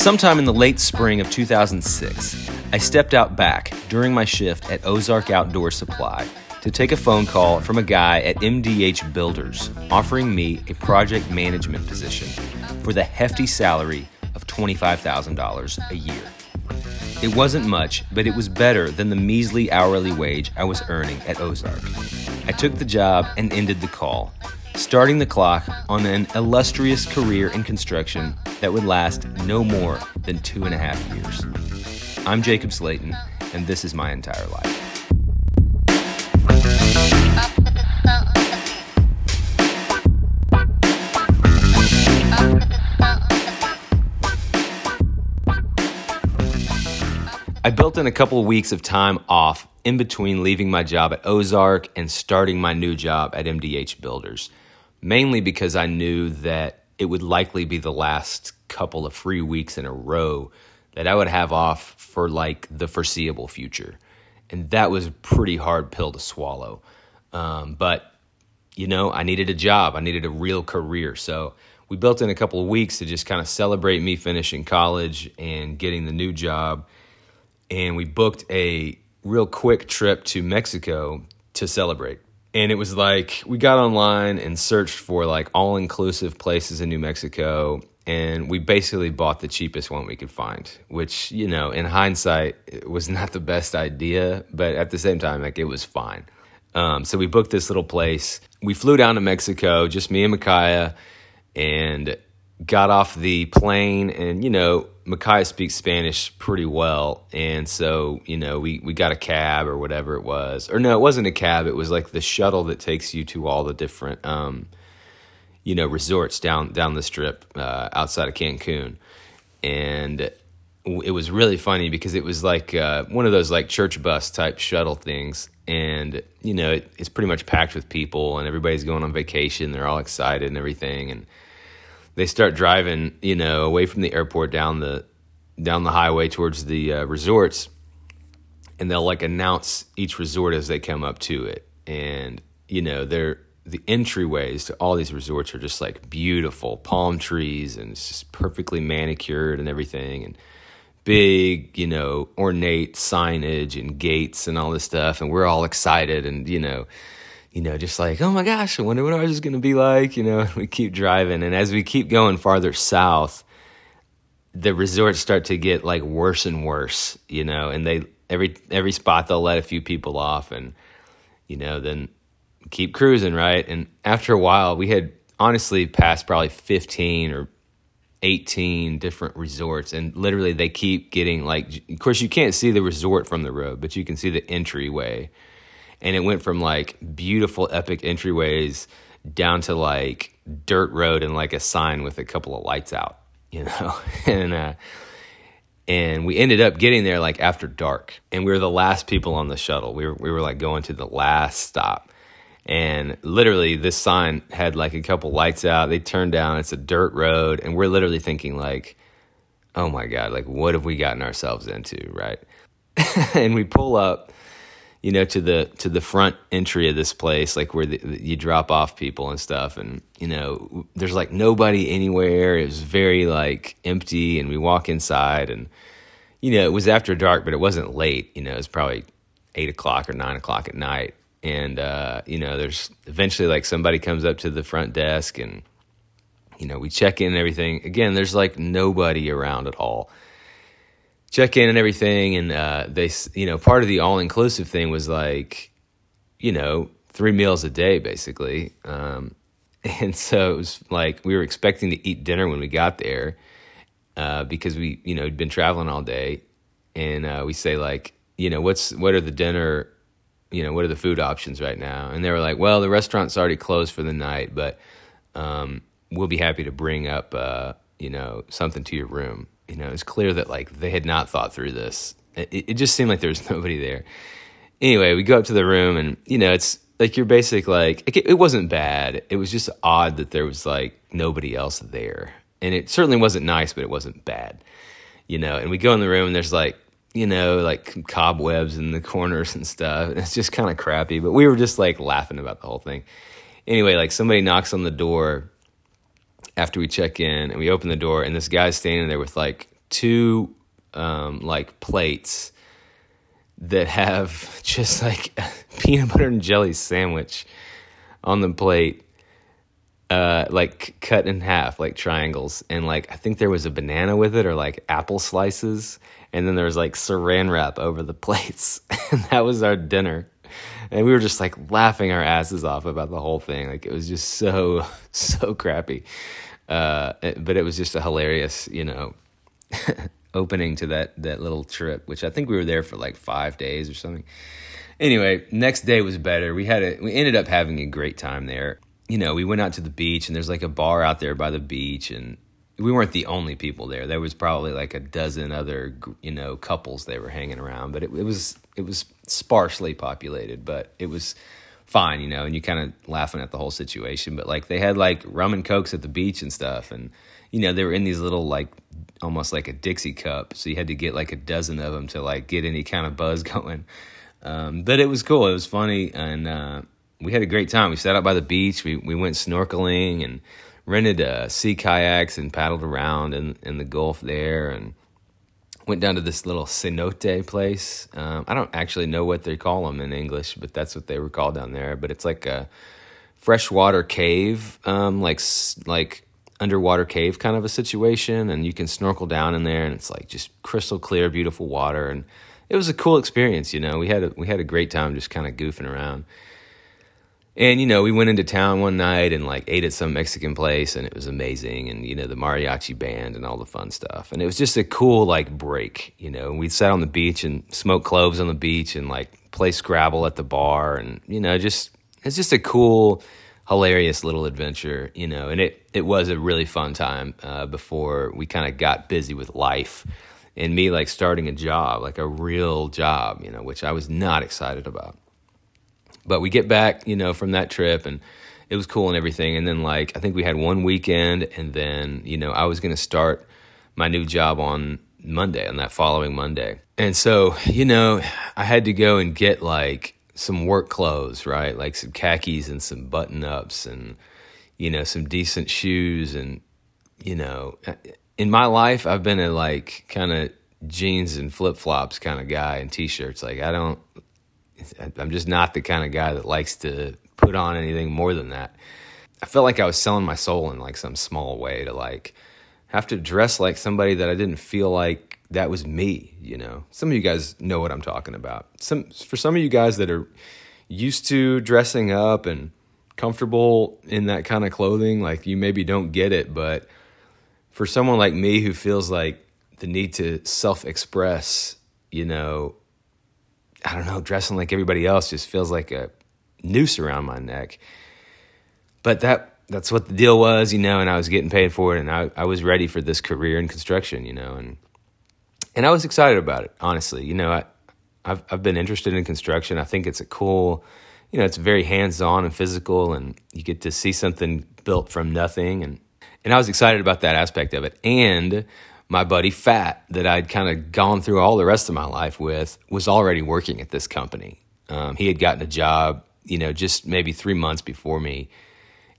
Sometime in the late spring of 2006, I stepped out back during my shift at Ozark Outdoor Supply to take a phone call from a guy at MDH Builders offering me a project management position for the hefty salary of $25,000 a year. It wasn't much, but it was better than the measly hourly wage I was earning at Ozark. I took the job and ended the call, starting the clock on an illustrious career in construction that would last no more than two and a half years. I'm Jacob Slayton, and this is my entire life. I built in a couple of weeks of time off in between leaving my job at Ozark and starting my new job at MDH Builders, mainly because I knew that it would likely be the last couple of free weeks in a row that I would have off for like the foreseeable future. And that was a pretty hard pill to swallow. Um, but, you know, I needed a job, I needed a real career. So we built in a couple of weeks to just kind of celebrate me finishing college and getting the new job and we booked a real quick trip to Mexico to celebrate. And it was like we got online and searched for like all inclusive places in New Mexico. And we basically bought the cheapest one we could find, which, you know, in hindsight, was not the best idea, but at the same time, like it was fine. Um, so we booked this little place. We flew down to Mexico, just me and Micaiah, and got off the plane. And, you know, Micaiah speaks Spanish pretty well, and so you know we we got a cab or whatever it was, or no, it wasn't a cab. It was like the shuttle that takes you to all the different um, you know resorts down down the strip uh, outside of Cancun, and it was really funny because it was like uh, one of those like church bus type shuttle things, and you know it, it's pretty much packed with people, and everybody's going on vacation. They're all excited and everything, and they start driving, you know, away from the airport down the down the highway towards the uh, resorts, and they'll like announce each resort as they come up to it, and you know, they're the entryways to all these resorts are just like beautiful palm trees and it's just perfectly manicured and everything and big, you know, ornate signage and gates and all this stuff and we're all excited and you know, you know, just like, oh my gosh, I wonder what ours is going to be like. You know, we keep driving. And as we keep going farther south, the resorts start to get like worse and worse, you know, and they, every, every spot they'll let a few people off and, you know, then keep cruising, right? And after a while, we had honestly passed probably 15 or 18 different resorts and literally they keep getting like of course you can't see the resort from the road but you can see the entryway and it went from like beautiful epic entryways down to like dirt road and like a sign with a couple of lights out you know and uh and we ended up getting there like after dark and we were the last people on the shuttle. We were we were like going to the last stop and literally this sign had like a couple lights out. They turned down. It's a dirt road and we're literally thinking like oh my god like what have we gotten ourselves into? Right? And we pull up you know, to the to the front entry of this place, like where the, the, you drop off people and stuff, and you know, there's like nobody anywhere. It was very like empty, and we walk inside, and you know, it was after dark, but it wasn't late. You know, it was probably eight o'clock or nine o'clock at night, and uh, you know, there's eventually like somebody comes up to the front desk, and you know, we check in and everything. Again, there's like nobody around at all check in and everything. And uh, they, you know, part of the all inclusive thing was like, you know, three meals a day basically. Um, and so it was like we were expecting to eat dinner when we got there uh, because we, you know, had been traveling all day. And uh, we say like, you know, what's what are the dinner, you know, what are the food options right now? And they were like, well, the restaurant's already closed for the night, but um, we'll be happy to bring up, uh, you know, something to your room you know, it's clear that like they had not thought through this. It, it just seemed like there was nobody there. Anyway, we go up to the room and, you know, it's like your basic, like, it, it wasn't bad. It was just odd that there was like nobody else there. And it certainly wasn't nice, but it wasn't bad, you know. And we go in the room and there's like, you know, like cobwebs in the corners and stuff. It's just kind of crappy, but we were just like laughing about the whole thing. Anyway, like somebody knocks on the door after we check in and we open the door and this guy's standing there with like two um, like plates that have just like peanut butter and jelly sandwich on the plate uh, like cut in half, like triangles, and like I think there was a banana with it or like apple slices, and then there was like saran wrap over the plates, and that was our dinner. And we were just like laughing our asses off about the whole thing. Like it was just so so crappy, uh, but it was just a hilarious, you know, opening to that that little trip. Which I think we were there for like five days or something. Anyway, next day was better. We had a we ended up having a great time there you know, we went out to the beach and there's like a bar out there by the beach and we weren't the only people there. There was probably like a dozen other, you know, couples they were hanging around, but it, it was it was sparsely populated, but it was fine, you know, and you kind of laughing at the whole situation, but like they had like rum and cokes at the beach and stuff and you know, they were in these little like almost like a Dixie cup, so you had to get like a dozen of them to like get any kind of buzz going. Um, but it was cool. It was funny and uh, we had a great time. We sat out by the beach. We we went snorkeling and rented uh, sea kayaks and paddled around in in the Gulf there, and went down to this little cenote place. Um, I don't actually know what they call them in English, but that's what they were called down there. But it's like a freshwater cave, um, like like underwater cave kind of a situation, and you can snorkel down in there, and it's like just crystal clear, beautiful water, and it was a cool experience. You know, we had a, we had a great time just kind of goofing around. And you know, we went into town one night and like ate at some Mexican place, and it was amazing. And you know, the mariachi band and all the fun stuff. And it was just a cool like break. You know, we sat on the beach and smoked cloves on the beach and like play Scrabble at the bar, and you know, just it's just a cool, hilarious little adventure. You know, and it it was a really fun time uh, before we kind of got busy with life and me like starting a job, like a real job. You know, which I was not excited about. But we get back, you know, from that trip and it was cool and everything. And then like I think we had one weekend and then, you know, I was gonna start my new job on Monday, on that following Monday. And so, you know, I had to go and get like some work clothes, right? Like some khakis and some button ups and, you know, some decent shoes. And, you know, in my life, I've been a like kind of jeans and flip flops kind of guy and t shirts. Like, I don't, I'm just not the kind of guy that likes to put on anything more than that. I felt like I was selling my soul in like some small way to like have to dress like somebody that I didn't feel like that was me, you know. Some of you guys know what I'm talking about. Some for some of you guys that are used to dressing up and comfortable in that kind of clothing, like you maybe don't get it, but for someone like me who feels like the need to self-express, you know, I don't know, dressing like everybody else just feels like a noose around my neck. But that that's what the deal was, you know, and I was getting paid for it and I, I was ready for this career in construction, you know, and and I was excited about it, honestly. You know, I I've I've been interested in construction. I think it's a cool you know, it's very hands on and physical and you get to see something built from nothing and and I was excited about that aspect of it. And my buddy Fat, that I'd kind of gone through all the rest of my life with, was already working at this company. Um, he had gotten a job, you know, just maybe three months before me.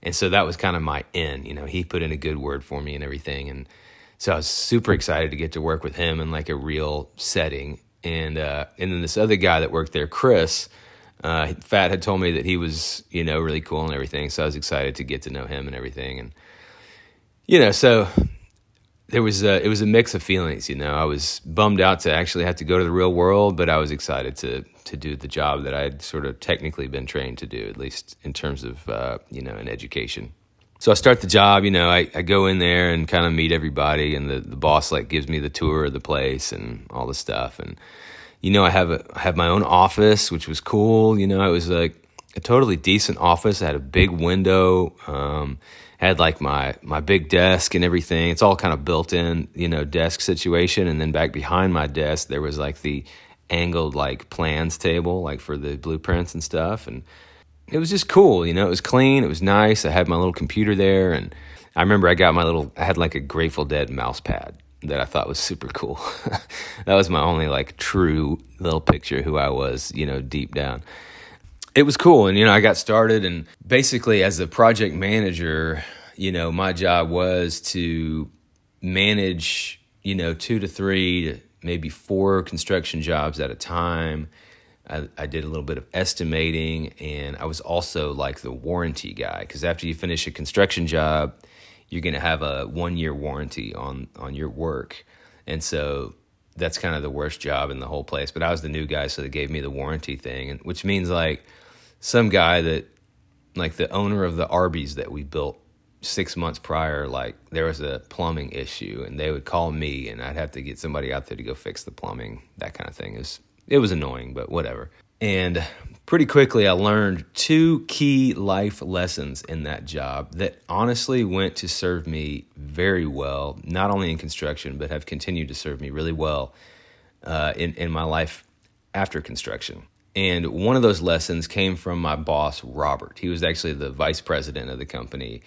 And so that was kind of my in, you know, he put in a good word for me and everything. And so I was super excited to get to work with him in like a real setting. And, uh, and then this other guy that worked there, Chris, uh, Fat had told me that he was, you know, really cool and everything. So I was excited to get to know him and everything. And, you know, so there was a, it was a mix of feelings. You know, I was bummed out to actually have to go to the real world, but I was excited to to do the job that I'd sort of technically been trained to do, at least in terms of uh, you know an education. So I start the job. You know, I, I go in there and kind of meet everybody, and the, the boss like gives me the tour of the place and all the stuff. And you know, I have a I have my own office, which was cool. You know, it was like a totally decent office. I had a big window. Um, had like my my big desk and everything. It's all kind of built in, you know, desk situation. And then back behind my desk, there was like the angled like plans table, like for the blueprints and stuff. And it was just cool, you know. It was clean. It was nice. I had my little computer there, and I remember I got my little. I had like a Grateful Dead mouse pad that I thought was super cool. that was my only like true little picture who I was, you know, deep down it was cool. And, you know, I got started and basically as a project manager, you know, my job was to manage you know, two to three to maybe four construction jobs at a time. I, I did a little bit of estimating, and I was also like the warranty guy because after you finish a construction job, you're going to have a one year warranty on on your work, and so that's kind of the worst job in the whole place. But I was the new guy, so they gave me the warranty thing, and which means like some guy that like the owner of the Arby's that we built six months prior, like there was a plumbing issue, and they would call me, and I'd have to get somebody out there to go fix the plumbing, that kind of thing. It was it was annoying, but whatever. And pretty quickly, I learned two key life lessons in that job that honestly went to serve me very well, not only in construction, but have continued to serve me really well uh, in, in my life after construction. And one of those lessons came from my boss, Robert. He was actually the vice president of the company.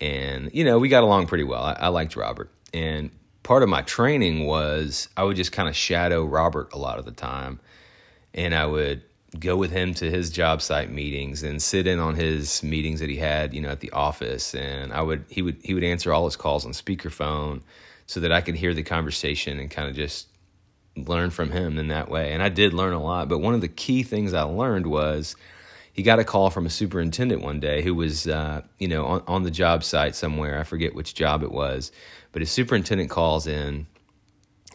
And, you know, we got along pretty well. I, I liked Robert. And part of my training was I would just kind of shadow Robert a lot of the time. And I would go with him to his job site meetings and sit in on his meetings that he had, you know, at the office. And I would he would he would answer all his calls on speakerphone so that I could hear the conversation and kind of just learn from him in that way. And I did learn a lot. But one of the key things I learned was he got a call from a superintendent one day who was, uh, you know, on, on the job site somewhere. I forget which job it was, but his superintendent calls in,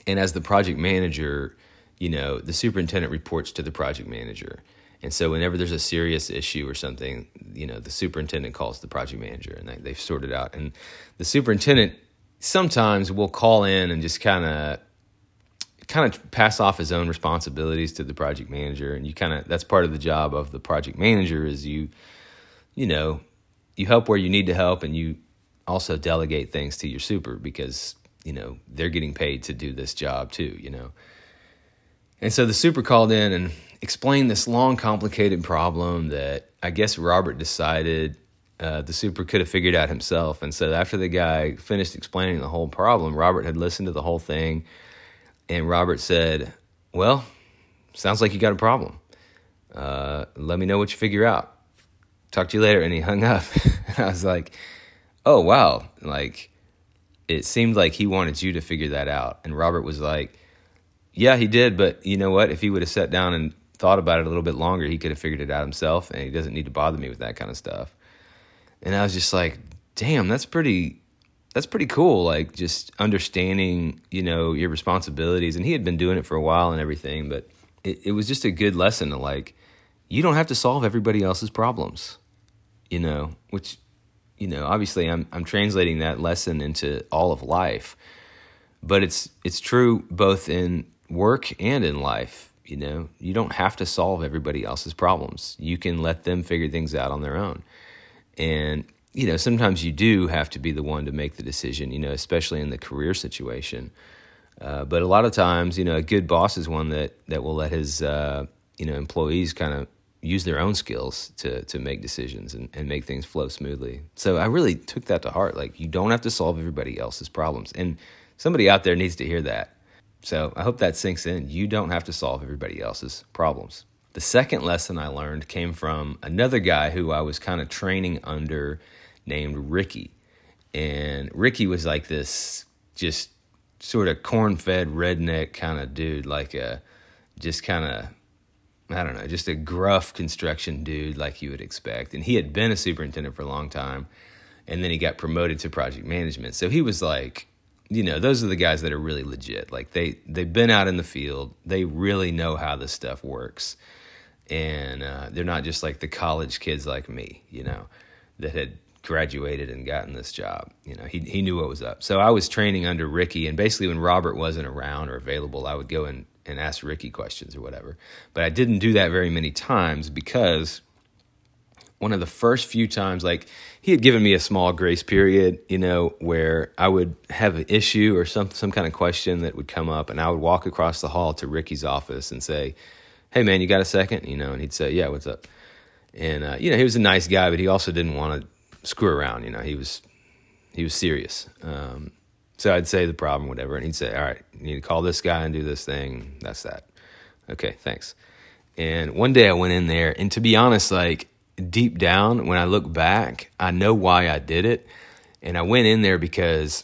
and as the project manager, you know, the superintendent reports to the project manager. And so whenever there's a serious issue or something, you know, the superintendent calls the project manager and they, they've sorted out. And the superintendent sometimes will call in and just kind of kind of pass off his own responsibilities to the project manager and you kind of that's part of the job of the project manager is you you know you help where you need to help and you also delegate things to your super because you know they're getting paid to do this job too you know? And so the super called in and explained this long complicated problem that i guess robert decided uh, the super could have figured out himself. And so after the guy finished explaining the whole problem robert had listened to the whole thing and Robert said, Well, sounds like you got a problem. Uh, let me know what you figure out. Talk to you later. And he hung up. I was like, Oh, wow. Like, it seemed like he wanted you to figure that out. And Robert was like, Yeah, he did. But you know what? If he would have sat down and thought about it a little bit longer, he could have figured it out himself. And he doesn't need to bother me with that kind of stuff. And I was just like, Damn, that's pretty that's pretty cool. Like just understanding, you know, your responsibilities. And he had been doing it for a while and everything, but it, it was just a good lesson to like, you don't have to solve everybody else's problems, you know, which, you know, obviously I'm, I'm translating that lesson into all of life, but it's, it's true both in work and in life. You know, you don't have to solve everybody else's problems. You can let them figure things out on their own. And you know, sometimes you do have to be the one to make the decision, you know, especially in the career situation. Uh, but a lot of times, you know, a good boss is one that, that will let his, uh, you know, employees kind of use their own skills to, to make decisions and, and make things flow smoothly. So I really took that to heart. Like, you don't have to solve everybody else's problems. And somebody out there needs to hear that. So I hope that sinks in. You don't have to solve everybody else's problems. The second lesson I learned came from another guy who I was kind of training under named Ricky. And Ricky was like this just sort of corn fed redneck kind of dude, like a just kind of, I don't know, just a gruff construction dude like you would expect. And he had been a superintendent for a long time. And then he got promoted to project management. So he was like, you know, those are the guys that are really legit. Like they they've been out in the field. They really know how this stuff works, and uh, they're not just like the college kids like me, you know, that had graduated and gotten this job. You know, he he knew what was up. So I was training under Ricky, and basically when Robert wasn't around or available, I would go and, and ask Ricky questions or whatever. But I didn't do that very many times because one of the first few times, like he had given me a small grace period, you know, where I would have an issue or some some kind of question that would come up, and I would walk across the hall to Ricky's office and say, "Hey, man, you got a second? You know, and he'd say, "Yeah, what's up?" And uh, you know, he was a nice guy, but he also didn't want to screw around. You know, he was he was serious. Um, so I'd say the problem, whatever, and he'd say, "All right, you need to call this guy and do this thing." That's that. Okay, thanks. And one day I went in there, and to be honest, like deep down, when I look back, I know why I did it. And I went in there because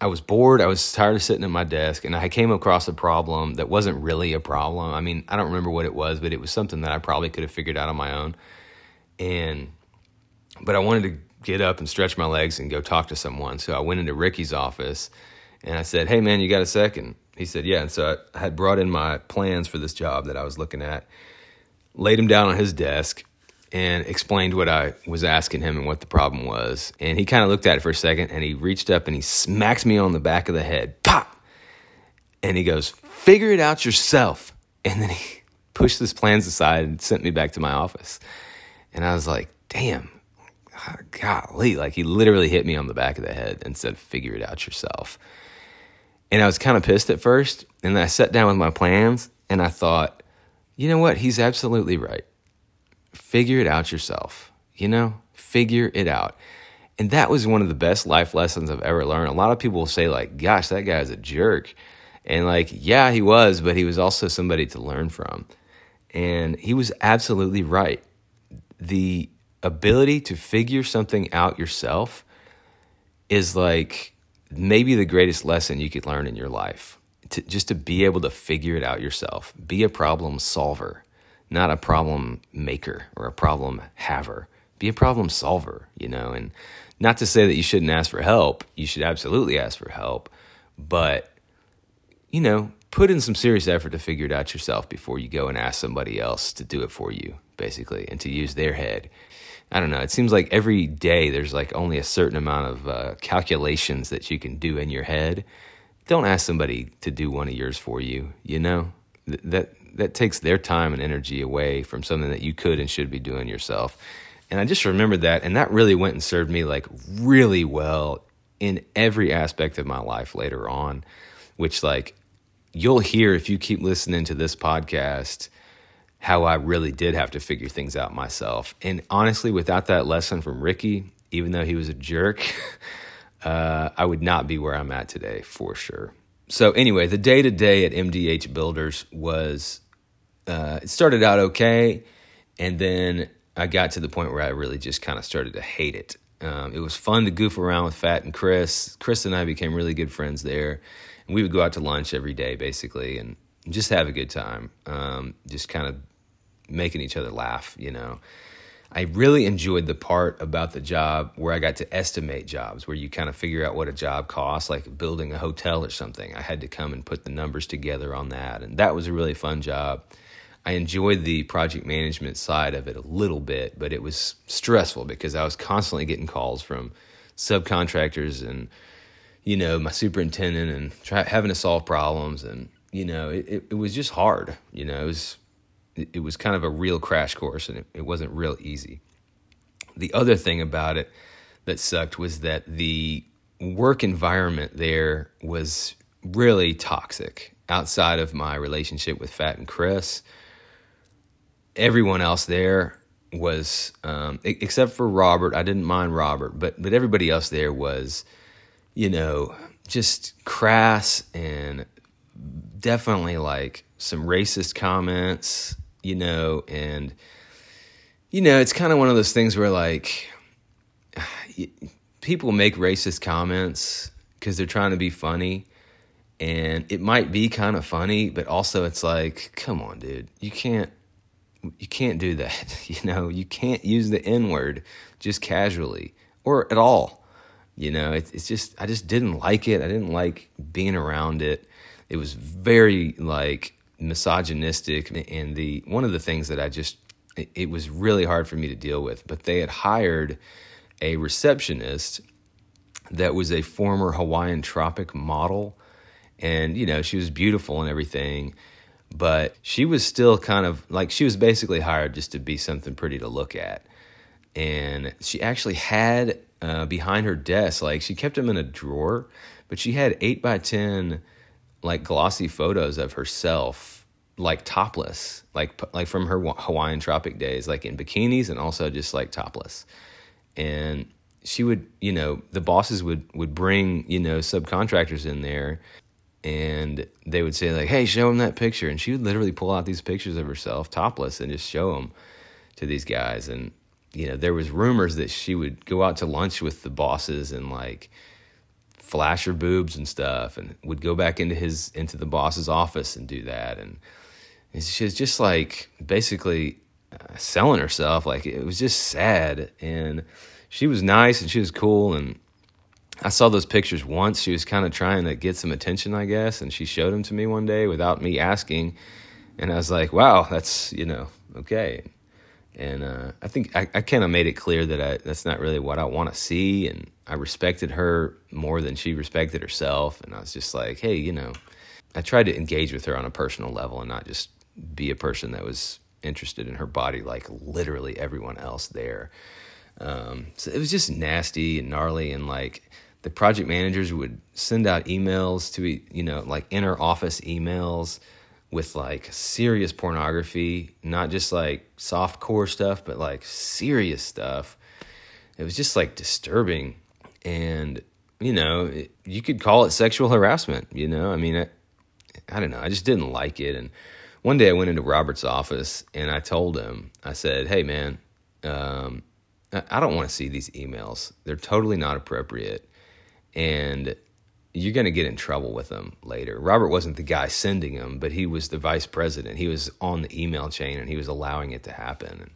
I was bored. I was tired of sitting at my desk, and I came across a problem that wasn't really a problem. I mean, I don't remember what it was, but it was something that I probably could have figured out on my own. And, but I wanted to get up and stretch my legs and go talk to someone. So I went into Ricky's office and I said, Hey, man, you got a second? He said, Yeah. And so I had brought in my plans for this job that I was looking at, laid them down on his desk, and explained what I was asking him and what the problem was. And he kind of looked at it for a second and he reached up and he smacks me on the back of the head. Pop! And he goes, Figure it out yourself. And then he pushed his plans aside and sent me back to my office. And I was like, Damn, golly. Like he literally hit me on the back of the head and said, Figure it out yourself. And I was kind of pissed at first. And then I sat down with my plans and I thought, you know what? He's absolutely right figure it out yourself. You know, figure it out. And that was one of the best life lessons I've ever learned. A lot of people will say, like, gosh, that guy's a jerk. And like, yeah, he was, but he was also somebody to learn from. And he was absolutely right. The ability to figure something out yourself is like maybe the greatest lesson you could learn in your life. To, just to be able to figure it out yourself, be a problem solver not a problem maker or a problem haver. Be a problem solver, you know, and not to say that you shouldn't ask for help. You should absolutely ask for help, but you know, put in some serious effort to figure it out yourself before you go and ask somebody else to do it for you, basically, and to use their head. I don't know. It seems like every day there's like only a certain amount of uh, calculations that you can do in your head. Don't ask somebody to do one of yours for you. You know that that takes their time and energy away from something that you could and should be doing yourself. And I just remembered that, and that really went and served me like really well in every aspect of my life later on, which like you'll hear if you keep listening to this podcast how I really did have to figure things out myself. And honestly, without that lesson from Ricky, even though he was a jerk, uh, I would not be where I'm at today for sure. So, anyway, the day to day at MDH Builders was uh, it started out okay, and then I got to the point where I really just kind of started to hate it. Um, it was fun to goof around with Fat and Chris. Chris and I became really good friends there, and we would go out to lunch every day basically, and just have a good time. Um, just kind of making each other laugh, you know. I really enjoyed the part about the job where I got to estimate jobs, where you kind of figure out what a job costs, like building a hotel or something. I had to come and put the numbers together on that, and that was a really fun job. I enjoyed the project management side of it a little bit, but it was stressful because I was constantly getting calls from subcontractors and you know my superintendent and try, having to solve problems and you know it, it, was just hard you know it was it, was kind of a real crash course and it, it wasn't real easy the other thing about it that sucked was that the work environment there was really toxic outside of my relationship with fat and chris everyone else there was, um, except for Robert. I didn't mind Robert, but but everybody else there was, you know, just crass and definitely like some racist comments, you know, and you know, it's kind of one of those things where like people make racist comments because they're trying to be funny. And it might be kind of funny, but also it's like, come on, dude, you can't you can't do that. You know, you can't use the N word just casually or at all. You know, it's, it's just, I just didn't like it. I didn't like being around it. It was very like misogynistic. And the, one of the things that I just, it, was really hard for me to deal with, but they had hired a receptionist that was a former Hawaiian Tropic model. And, you know, she was beautiful and everything but she was still kind of like she was basically hired just to be something pretty to look at. And she actually had uh, behind her desk, like she kept them in a drawer, but she had eight by 10 like glossy photos of herself, like topless, like, like from her Hawaiian tropic days, like in bikinis and also just like topless. And she would, you know, the bosses would, would bring, you know, subcontractors in there and they would say like, "Hey, show them that picture," and she would literally pull out these pictures of herself topless and just show them to these guys. And you know, there was rumors that she would go out to lunch with the bosses and like flash her boobs and stuff, and would go back into his into the boss's office and do that, and she's just like basically uh, selling herself. Like it was just sad, and she was nice and she was cool, and I saw those pictures once. She was kind of trying to get some attention, I guess, and she showed them to me one day without me asking, and I was like, "Wow, that's you know okay." And uh, I think I, I kind of made it clear that I, that's not really what I want to see, and I respected her more than she respected herself, and I was just like, "Hey, you know," I tried to engage with her on a personal level and not just be a person that was interested in her body like literally everyone else there. Um, so it was just nasty and gnarly. And like the project managers would send out emails to you know like inner office emails with like serious pornography not just like soft core stuff but like serious stuff. It was just like disturbing. And you know it, you could call it sexual harassment you know? I mean I, I don't know. I just didn't like it. And one day i went into robert's office and i told him i said hey man um, i don't want to see these emails. They're totally not appropriate. And you're going to get in trouble with them later. Robert wasn't the guy sending them, but he was the vice president. He was on the email chain and he was allowing it to happen. And,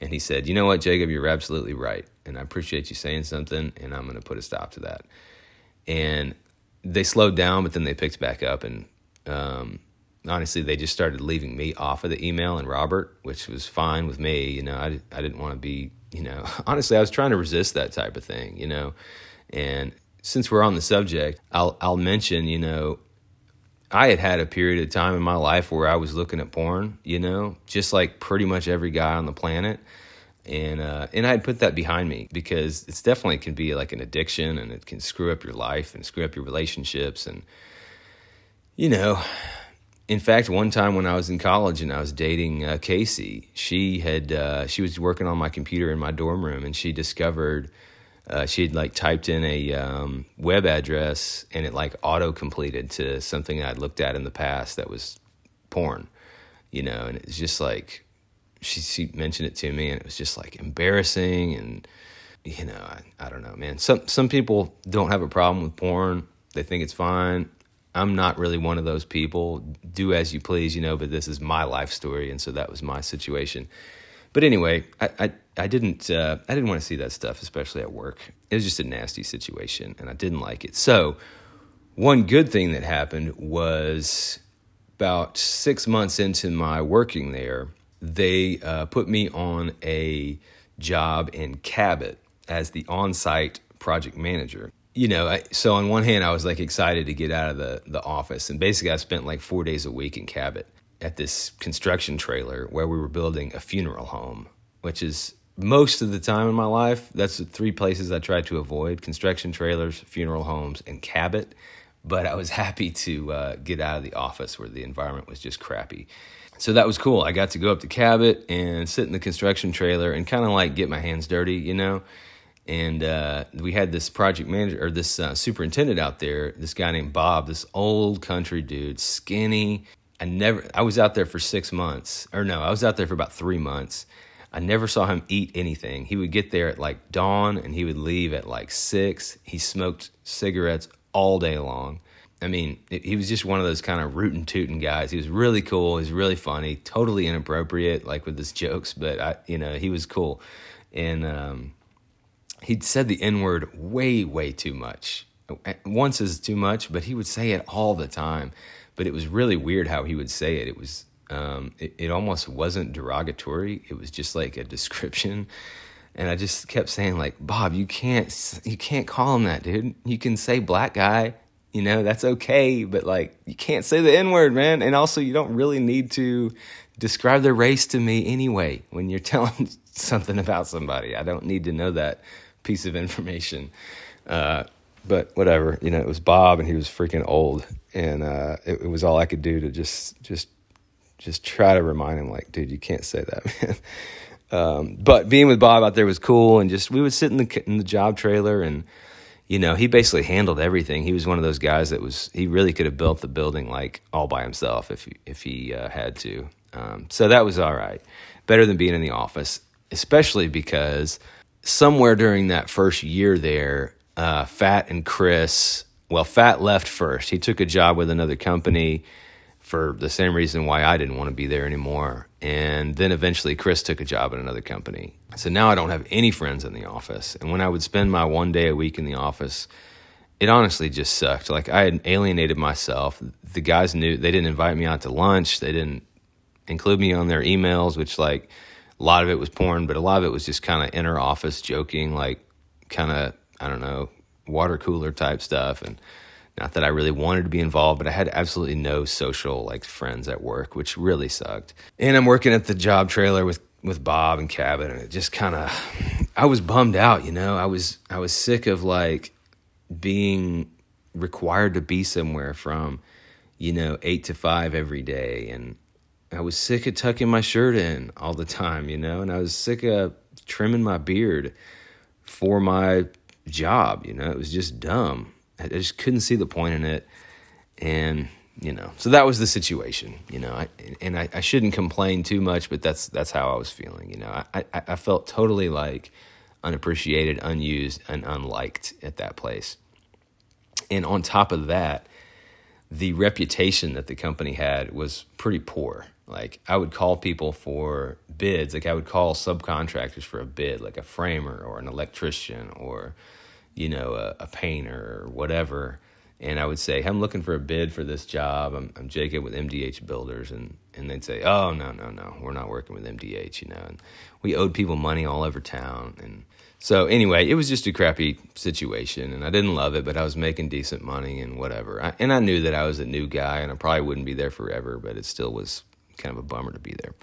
and he said, You know what, Jacob, you're absolutely right. And I appreciate you saying something, and I'm going to put a stop to that. And they slowed down, but then they picked back up. And um, honestly, they just started leaving me off of the email and Robert, which was fine with me. You know, I, I didn't want to be, you know, honestly, I was trying to resist that type of thing, you know. And since we're on the subject, I'll I'll mention, you know, I had had a period of time in my life where I was looking at porn, you know, just like pretty much every guy on the planet. And uh, and I had put that behind me because it's definitely can be like an addiction and it can screw up your life and screw up your relationships and you know, in fact, one time when I was in college and I was dating uh, Casey, she had uh, she was working on my computer in my dorm room and she discovered uh, she had like typed in a um, web address and it like auto completed to something I'd looked at in the past that was porn, you know, and it's just like she, she mentioned it to me and it was just like embarrassing and you know I, I don't know man. Some some people don't have a problem with porn. They think it's fine. I'm not really one of those people. Do as you please you know but this is my life story and so that was my situation but anyway, I I, I didn't uh, I didn't want to see that stuff, especially at work. It was just a nasty situation, and I didn't like it. So one good thing that happened was about six months into my working there, they uh, put me on a job in Cabot as the on-site project manager. You know, I, so on one hand, I was like excited to get out of the the office, and basically, I spent like four days a week in Cabot at this construction trailer where we were building a funeral home, which is most of the time in my life, that's the three places I try to avoid construction trailers, funeral homes, and Cabot. But I was happy to uh, get out of the office where the environment was just crappy. So that was cool. I got to go up to Cabot and sit in the construction trailer and kind of like get my hands dirty, you know. And uh, we had this project manager or this uh, superintendent out there, this guy named Bob, this old country dude, skinny, I never I was out there for 6 months or no, I was out there for about 3 months. I never saw him eat anything. He would get there at like dawn and he would leave at like 6. He smoked cigarettes all day long. I mean, he was just one of those kind of rootin' tootin' guys. He was really cool. He was really funny, totally inappropriate, like with his jokes, but I, you know, he was cool. And um, he'd said the N word way, way too much. Once is too much, but he would say it all the time but it was really weird how he would say it. It was um, it, it almost wasn't derogatory. It was just like a description. And I just kept saying like, Bob, you can't you can't call him that, dude. You can say black guy, you know, that's okay, but like you can't say the N-word, man. And also you don't really need to describe their race to me anyway when you're telling something about somebody. I don't need to know that piece of information. Uh, but whatever, you know, it was Bob and he was freaking old and uh, it, it, was all I could do to just just just try to remind him, like, dude, you can't say that, man. Um, but being with Bob out there was cool, and just we would sit in the in the job trailer, and you know, he basically handled everything. He was one of those guys that was he really could have built the building like all by himself if he, if he uh, had to. Um, so that was all right, better than being in the office, especially because somewhere during that first year there, uh, Fat and Chris. Well, Fat left first. He took a job with another company for the same reason why I didn't want to be there anymore. And then eventually Chris took a job at another company. So now I don't have any friends in the office. And when I would spend my one day a week in the office, it honestly just sucked. Like I had alienated myself. The guys knew they didn't invite me out to lunch. They didn't include me on their emails, which like a lot of it was porn, but a lot of it was just kind of inner office joking, like kind of I don't know water cooler type stuff and not that I really wanted to be involved, but I had absolutely no social like friends at work, which really sucked. And I'm working at the job trailer with with Bob and Cabot, and it just kind of I was bummed out. You know, I was I was sick of like being required to be somewhere from you know eight to five every day, and I was sick of tucking my shirt in all the time. You know, and I was sick of trimming my beard for my job. You know, it was just dumb I just couldn't see the point in it. And, you know, so that was the situation, you know, I, and I, I shouldn't complain too much, but that's, that's how I was feeling. You know, I, I, I felt totally like unappreciated, unused, and unliked at that place. And on top of that, the reputation that the company had was pretty poor. Like I would call people for bids, like I would call subcontractors for a bid, like a framer or an electrician or you know, a, a, painter or whatever. And I would say, I'm looking for a bid for this job. I'm, I'm Jacob with MDH Builders. And, and they'd say, oh, no, no, no, we're not working with MDH, you know. And we owed people money all over town. And so, anyway, it was just a crappy situation. And I didn't love it, but I was making decent money and whatever. I, and I knew that I was a new guy and I probably wouldn't be there forever, but it still was kind of a bummer to be there.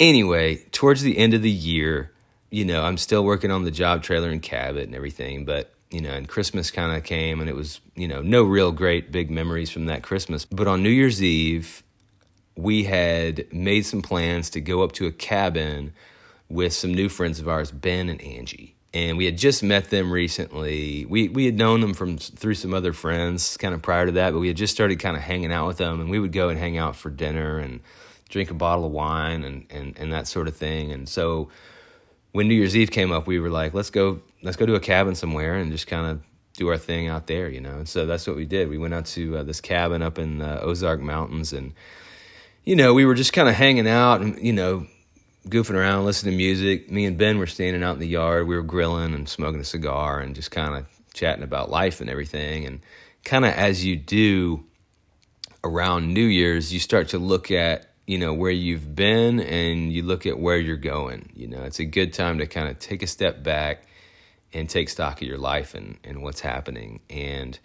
Anyway, towards the end of the year, you know, I'm still working on the job trailer and Cabot and everything, but you know, and Christmas kind of came and it was, you know, no real great big memories from that Christmas. But on New Year's Eve, we had made some plans to go up to a cabin with some new friends of ours, Ben and Angie. And we had just met them recently. We we had known them from through some other friends kind of prior to that, but we had just started kind of hanging out with them and we would go and hang out for dinner and drink a bottle of wine and and, and that sort of thing. And so when New Year's Eve came up, we were like, let's go, let's go to a cabin somewhere and just kind of do our thing out there, you know. And so that's what we did. We went out to uh, this cabin up in the Ozark Mountains, and you know, we were just kind of hanging out and you know, goofing around, listening to music. Me and Ben were standing out in the yard. We were grilling and smoking a cigar and just kind of chatting about life and everything. And kind of as you do around New Year's, you start to look at you know where you've been and you look at where you're going you know it's a good time to kind of take a step back and take stock of your life and, and what's happening and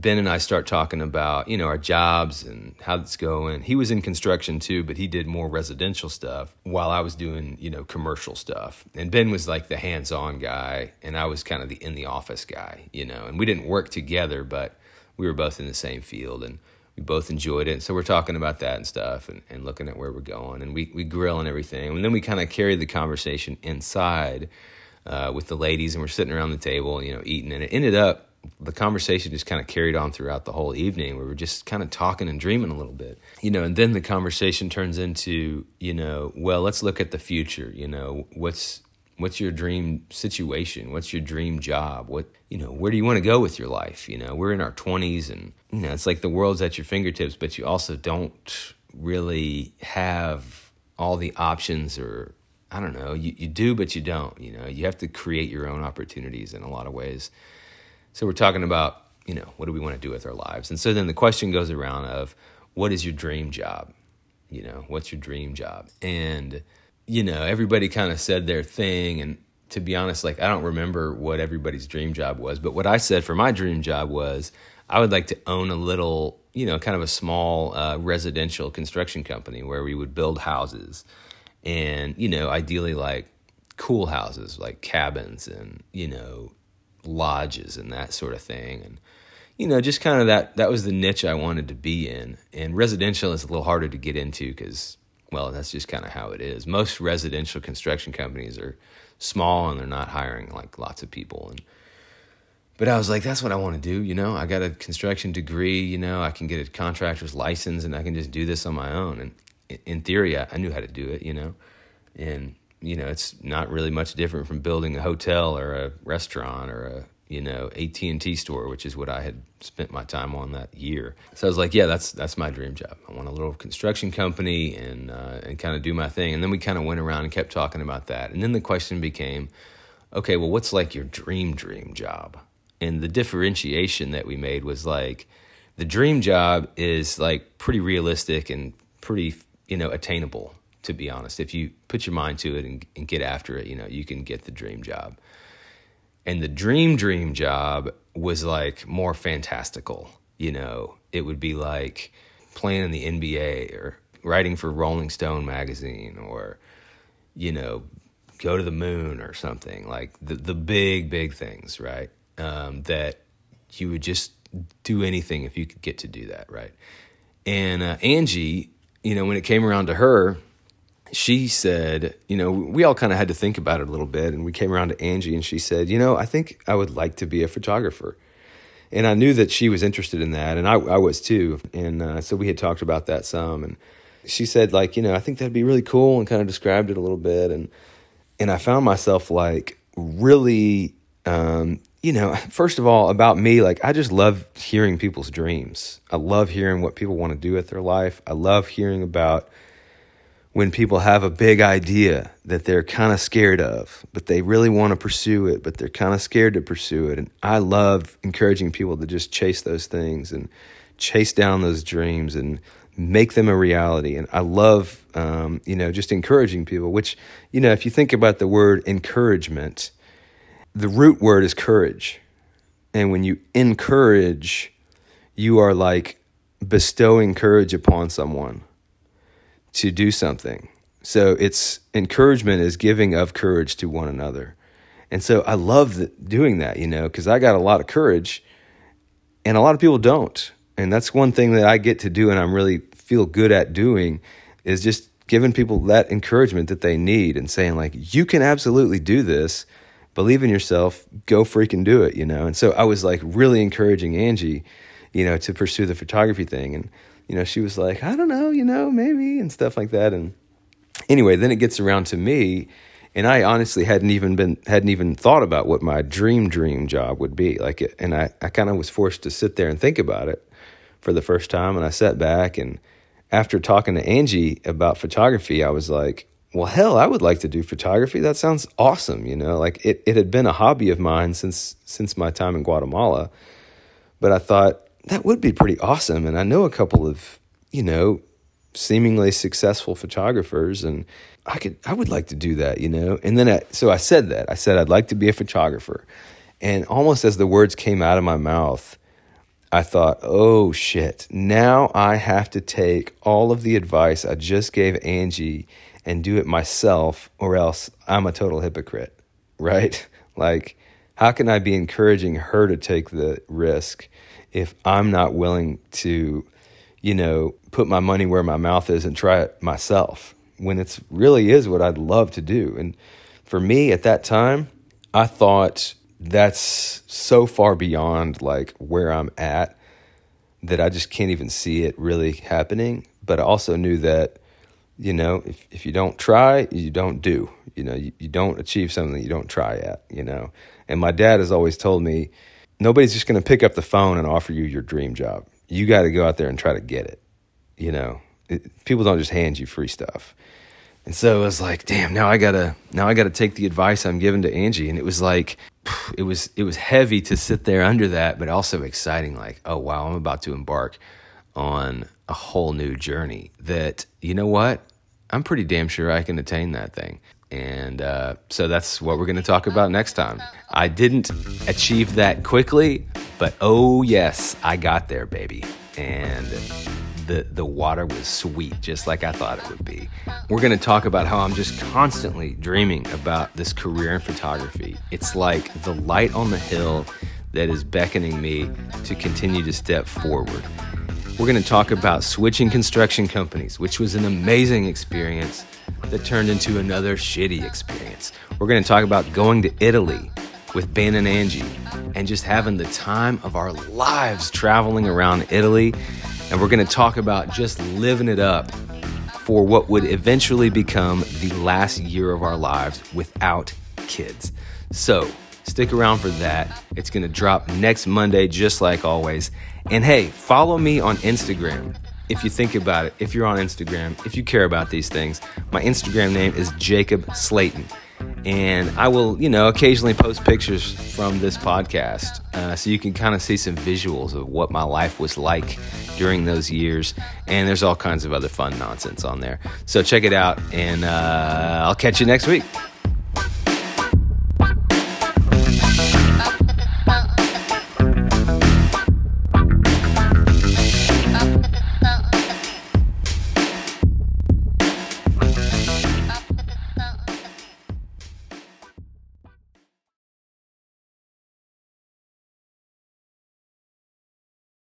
ben and i start talking about you know our jobs and how it's going he was in construction too but he did more residential stuff while i was doing you know commercial stuff and ben was like the hands-on guy and i was kind of the in the office guy you know and we didn't work together but we were both in the same field and we both enjoyed it. So we're talking about that and stuff and, and looking at where we're going. And we, we grill and everything. And then we kind of carried the conversation inside uh, with the ladies and we're sitting around the table, you know, eating. And it ended up, the conversation just kind of carried on throughout the whole evening. We were just kind of talking and dreaming a little bit, you know, and then the conversation turns into, you know, well, let's look at the future. You know, what's, what's your dream situation what's your dream job what you know where do you want to go with your life you know we're in our 20s and you know it's like the world's at your fingertips but you also don't really have all the options or i don't know you, you do but you don't you know you have to create your own opportunities in a lot of ways so we're talking about you know what do we want to do with our lives and so then the question goes around of what is your dream job you know what's your dream job and you know, everybody kind of said their thing. And to be honest, like, I don't remember what everybody's dream job was. But what I said for my dream job was I would like to own a little, you know, kind of a small uh, residential construction company where we would build houses and, you know, ideally like cool houses, like cabins and, you know, lodges and that sort of thing. And, you know, just kind of that, that was the niche I wanted to be in. And residential is a little harder to get into because well, that's just kind of how it is. Most residential construction companies are small and they're not hiring like lots of people. And but I was like, that's what I want to do. You know, I got a construction degree. You know, I can get a contractor's license and I can just do this on my own. And in theory, I, I knew how to do it. You know, and you know, it's not really much different from building a hotel or a restaurant or a you know, AT&T store, which is what I had spent my time on that year. So I was like, yeah, that's that's my dream job. I want a little construction company and uh, and kind of do my thing. And then we kind of went around and kept talking about that. And then the question became, okay, well, what's like your dream dream job? And the differentiation that we made was like the dream job is like pretty realistic and pretty, you know, attainable to be honest. If you put your mind to it and, and get after it, you know, you can get the dream job. And the dream dream job was like more fantastical. You know, it would be like playing in the NBA or writing for Rolling Stone magazine or, you know, go to the moon or something like the the big big things, right? Um, that you would just do anything if you could get to do that, right? And uh, Angie, you know, when it came around to her, she said, you know, we all kind of had to think about it a little bit. And we came around to Angie and she said, you know, I think I would like to be a photographer. And I knew that she was interested in that. And I, I was too. And uh, so we had talked about that some. And she said, like, you know, I think that'd be really cool and kind of described it a little bit. And, and I found myself like really, um, you know, first of all, about me, like, I just love hearing people's dreams. I love hearing what people want to do with their life. I love hearing about, when people have a big idea that they're kind of scared of, but they really want to pursue it, but they're kind of scared to pursue it. And I love encouraging people to just chase those things and chase down those dreams and make them a reality. And I love, um, you know, just encouraging people, which, you know, if you think about the word encouragement, the root word is courage. And when you encourage, you are like bestowing courage upon someone to do something. So it's encouragement is giving of courage to one another. And so I love doing that, you know, because I got a lot of courage and a lot of people don't. And that's one thing that I get to do and I'm really feel good at doing is just giving people that encouragement that they need and saying like you can absolutely do this. Believe in yourself, go freaking do it, you know. And so I was like really encouraging Angie, you know, to pursue the photography thing and you know, she was like, I don't know, you know, maybe, and stuff like that. And anyway, then it gets around to me, and I honestly hadn't even been hadn't even thought about what my dream dream job would be. Like, and I I kind of was forced to sit there and think about it for the first time, and I sat back and after talking to Angie about photography, I was like, well, hell, I would like to do photography. That sounds awesome, you know. Like it, it had been a hobby of mine since since my time in Guatemala, but I thought that would be pretty awesome. And I know a couple of, you know, seemingly successful photographers and I could I would like to do that, you know. And then I, so I said that. I said I'd like to be a photographer. And almost as the words came out of my mouth, I thought, "Oh shit. Now I have to take all of the advice I just gave Angie and do it myself or else I'm a total hypocrite." Right? Like how can I be encouraging her to take the risk if I'm not willing to, you know, put my money where my mouth is and try it myself when it really is what I'd love to do. And for me at that time, I thought that's so far beyond like where I'm at that I just can't even see it really happening. But I also knew that, you know, if, if you don't try, you don't do. You know, you, you don't achieve something that you don't try at, you know. And my dad has always told me, nobody's just going to pick up the phone and offer you your dream job. You got to go out there and try to get it. You know, it, people don't just hand you free stuff. And so I was like, damn, now I gotta now I gotta take the advice I'm giving to Angie. And it was like it was it was heavy to sit there under that, but also exciting, like, oh wow, I'm about to embark on a whole new journey that, you know what? I'm pretty damn sure I can attain that thing. And uh, so that's what we're going to talk about next time. I didn't achieve that quickly, but oh, yes, I got there, baby. And the, the water was sweet, just like I thought it would be. We're going to talk about how I'm just constantly dreaming about this career in photography. It's like the light on the hill that is beckoning me to continue to step forward. We're going to talk about switching construction companies, which was an amazing experience that turned into another shitty experience. We're going to talk about going to Italy with Ben and Angie and just having the time of our lives traveling around Italy. And we're going to talk about just living it up for what would eventually become the last year of our lives without kids. So, Stick around for that. It's going to drop next Monday, just like always. And hey, follow me on Instagram. If you think about it, if you're on Instagram, if you care about these things, my Instagram name is Jacob Slayton. And I will, you know, occasionally post pictures from this podcast uh, so you can kind of see some visuals of what my life was like during those years. And there's all kinds of other fun nonsense on there. So check it out, and uh, I'll catch you next week.